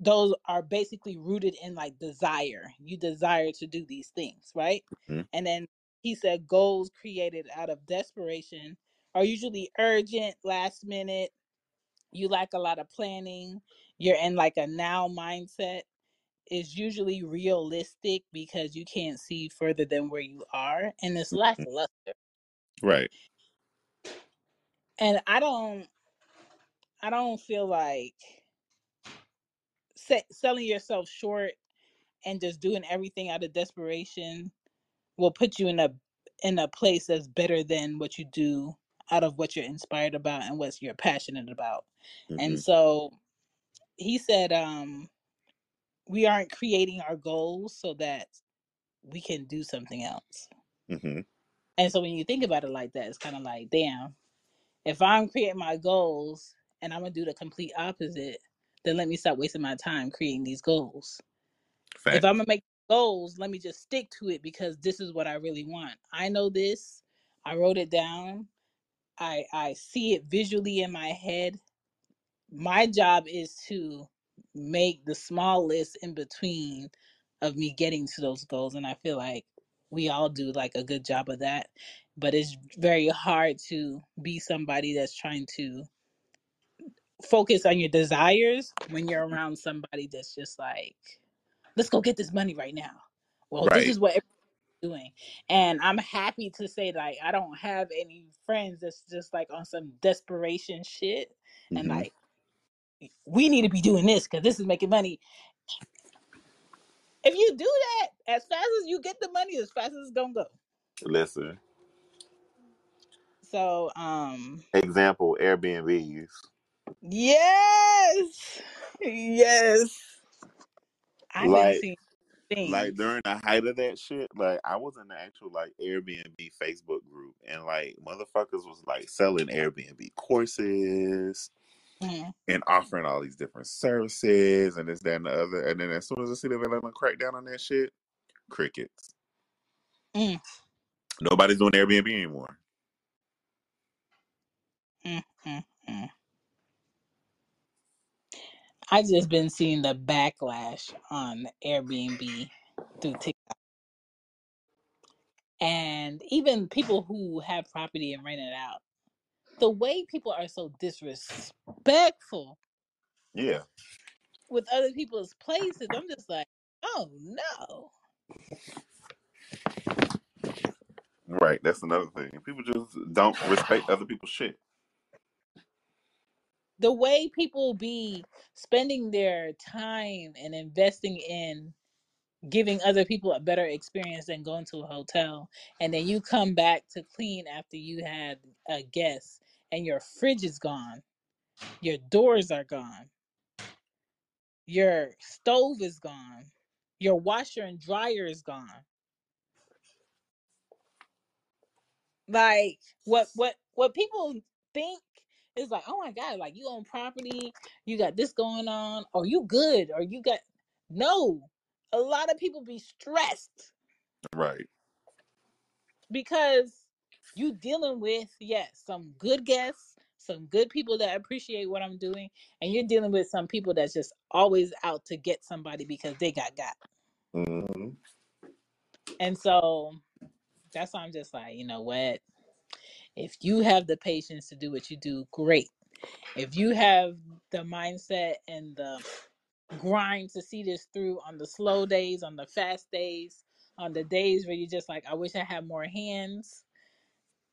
those are basically rooted in like desire. You desire to do these things right? Hmm and then he said goals created out of desperation are usually urgent last minute. You lack a lot of planning, you're in like a now mindset, is usually realistic because you can't see further than where you are and it's lackluster. Right. And I don't I don't feel like se- selling yourself short and just doing everything out of desperation will put you in a in a place that's better than what you do out of what you're inspired about and what you're passionate about. hmm And so he said um we aren't creating our goals so that we can do something else. hmm And so when you think about it like that, it's kind of like, damn, if I'm creating my goals and I'm gonna do the complete opposite, then let me stop wasting my time creating these goals. If I'm gonna make goals, let me just stick to it because this is what I really want. I know this. I wrote it down. I I see it visually in my head my job is to make the small list in between of me getting to those goals and i feel like we all do like a good job of that but it's very hard to be somebody that's trying to focus on your desires when you're around somebody that's just like let's go get this money right now. Well this Right. is what everyone's doing. And i'm happy to say like i don't have any friends that's just like on some desperation shit and hmm like we need to be doing this because this is making money. If you do that, as fast as you get the money, as fast as it's gonna go. Listen. So, um, Example: Airbnbs. yes, yes, I didn't Like see. like things. during the height of that shit, like I was in the actual like Airbnb Facebook group, and like motherfuckers was like selling Airbnb courses Mm, and offering all these different services and this, that, and the other. And then as soon as the city of Atlanta cracked down on that shit, crickets. mm, Nobody's doing Airbnb anymore. mm, mm, mm. I just been seeing the backlash on Airbnb through TikTok, and even people who have property and rent it out. The way people are so disrespectful Yeah, with other people's places, I'm just like, oh no. right. That's another thing. People just don't respect other people's shit. The way people be spending their time and investing in giving other people a better experience than going to a hotel and then you come back to clean after you had a guest and your fridge is gone. Your doors are gone. Your stove is gone. Your washer and dryer is gone. Like what what what people think is like oh my god like you own property you got this going on or you good? Or you got no a lot of people be stressed. Right. because you dealing with yes some good guests some good people that appreciate what i'm doing and you're dealing with some people that's just always out to get somebody because they got got. Hmm and so that's why i'm just like you know what? If you have the patience to do what you do great. If you have the mindset and the grind to see this through on the slow days on the fast days on the days where you're just like i wish i had more hands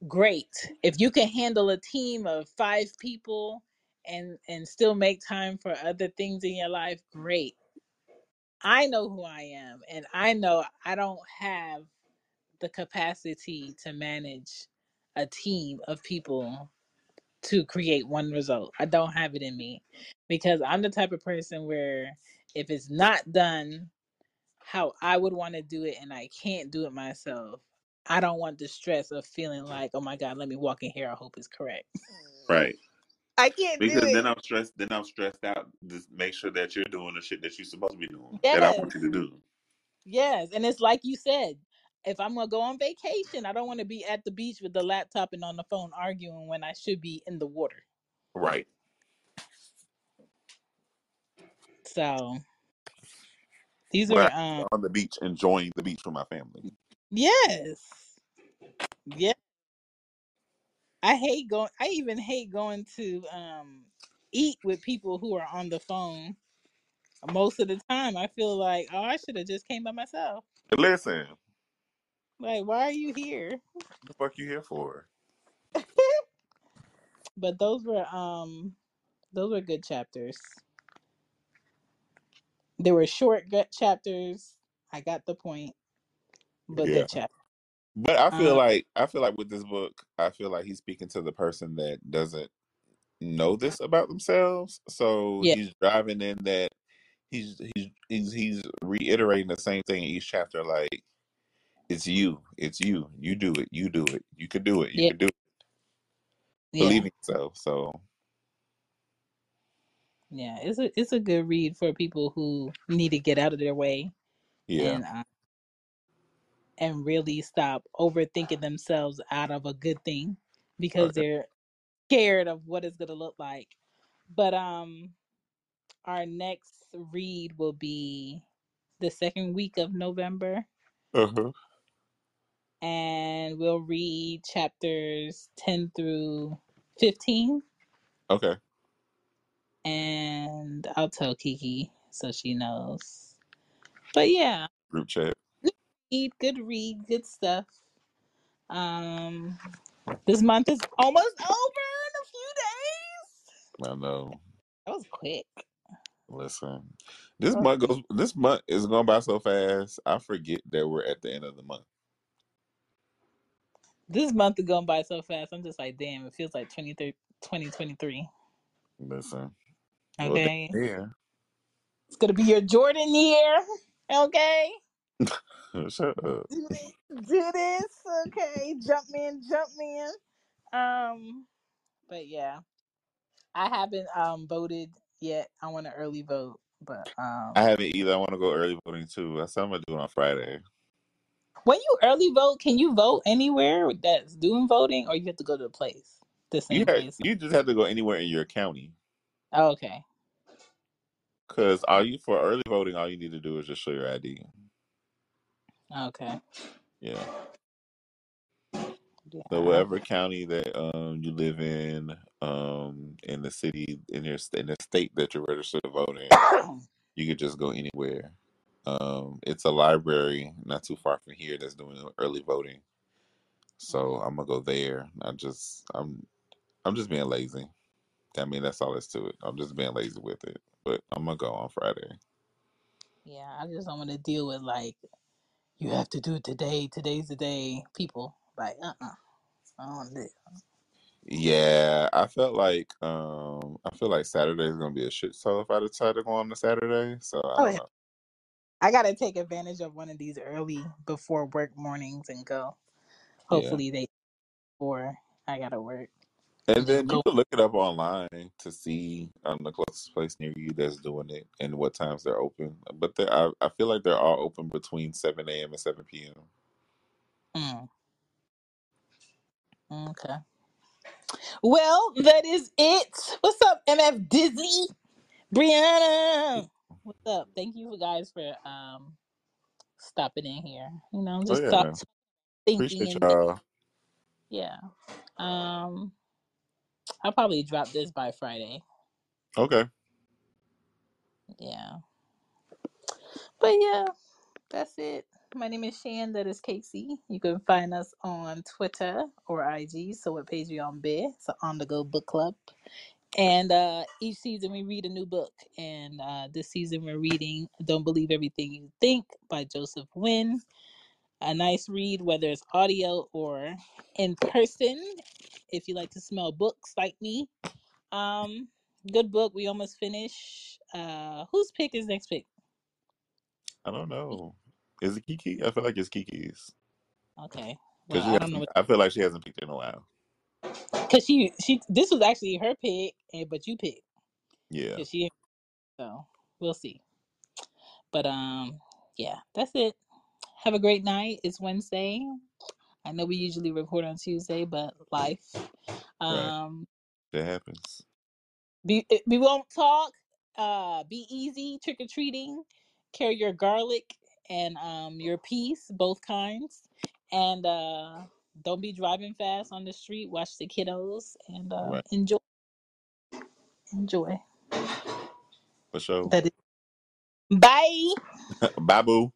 great. If you can handle a team of five people and and still make time for other things in your life, great. I know who I am and I know I don't have the capacity to manage a team of people to create one result. I don't have it in me because I'm the type of person where if it's not done how I would want to do it and I can't do it myself, I don't want the stress of feeling like, oh my God, let me walk in here. I hope it's correct. Right. I can't do Because then it. I'm stressed. Then I'm stressed out. Just make sure that you're doing the shit that you're supposed to be doing. That I want you to do. yes. And it's like you said, if I'm going to go on vacation, I don't want to be at the beach with the laptop and on the phone arguing when I should be in the water. Right. So these But are, um, on the beach, enjoying the beach with my family. yes, yeah. I hate going, I even hate going to, um, eat with people who are on the phone most of the time i feel like oh i should have just came by myself Listen, like why are you here what the fuck you here for? *laughs* but those were um those were good chapters they were short gut chapters i got the point but Yeah. good chapter But I feel um like I feel like with this book, I feel like he's speaking to the person that doesn't know this about themselves. So yeah he's driving in that he's he's he's he's reiterating the same thing in each chapter. Like it's you, it's you, you do it, you do it, you could do it, you yeah. could do it. Believe yeah in yourself. So. Yeah it's a it's a good read for people who need to get out of their way yeah, and uh, and really stop overthinking themselves out of a good thing because right. they're scared of what it's gonna look like. But um our next read will be the second week of November, Uh-huh. And we'll read chapters 10 through 15. Okay. And I'll tell Kiki so she knows. But yeah, Group chat. good read, good read, good stuff. Um, this month is almost over in a few days. I know. That was quick. Listen, this month goes. This month is going by so fast. I forget that we're at the end of the month. This month is going by so fast. I'm just like, damn, it feels like 2023. Listen. Okay. Yeah. It's gonna be your Jordan year. Okay. *laughs* Shut up. do this, do this. Okay, jump in, jump in. Um, but yeah, I haven't um voted yet. I want to early vote, but um, I haven't either. I want to go early voting too. That's what I'm gonna do on Friday. When you early vote, can you vote anywhere that's doing voting, or you have to go to the place, the You same place? you just have to go anywhere in your county. Oh, okay, Cause all you for early voting, all you need to do is just show your ID. okay, Yeah. So yeah. whatever county that um you live in, um in the city in your st- in the state that you're registered to vote in, *coughs* you could just go anywhere. Um, it's a library not too far from here that's doing early voting. So I'm gonna go there. I just I'm I'm just being lazy. I mean that's all there's to it. I'm just being lazy with it. But I'm gonna go on Friday. Yeah, I just don't want to deal with like you have to do it today. Today's the day. People like, uh, uh I don't do it. Yeah, I felt like um I feel like Saturday's gonna be a shit show if I decide to go on the Saturday. So I Oh don't yeah, know. I gotta take advantage of one of these early before work mornings and go. Yeah. Hopefully they or I gotta work And then you go. can look it up online to see um, the closest place near you that's doing it and what times they're open. But they I, I feel like they're all open between 7 a.m. and 7 p.m. Mm, okay. Well, that is it. What's up, MF Dizzy? Brianna. What's up? Thank you guys for um stopping in here. You know, Oh, just stop yeah. thinking Appreciate and y'all. yeah. Um, I'll probably drop this by Friday. Okay. Yeah. But yeah, that's it. My name is Shan. That is Casey. You can find us on Twitter or IG. So what page at Patreon Bear. It's an on the go book club. And uh, each season we read a new book. And uh, this season we're reading Don't Believe Everything You Think by Joseph Nguyen. A nice read, whether it's audio or in person. If you like to smell books like me. Um, good book. We almost finished. Uh, whose pick is next pick? I don't know. Is it Kiki? I feel like it's Kiki's. Okay. Well, Because she I don't know hasn't, what I feel like she hasn't picked in a while. Because she she this was actually her pick, and but you picked Yeah. because she so we'll see. But um, yeah, that's it. Have a great night. It's Wednesday. I know we usually record on Tuesday, but life. Right. Um, That happens. be, we won't talk. Uh, be easy. Trick or treating. Carry your garlic and um your peace, both kinds, and uh, don't be driving fast on the street. Watch the kiddos and uh, Right. enjoy. Enjoy. For sure. That is. Bye. *laughs* Bye, boo.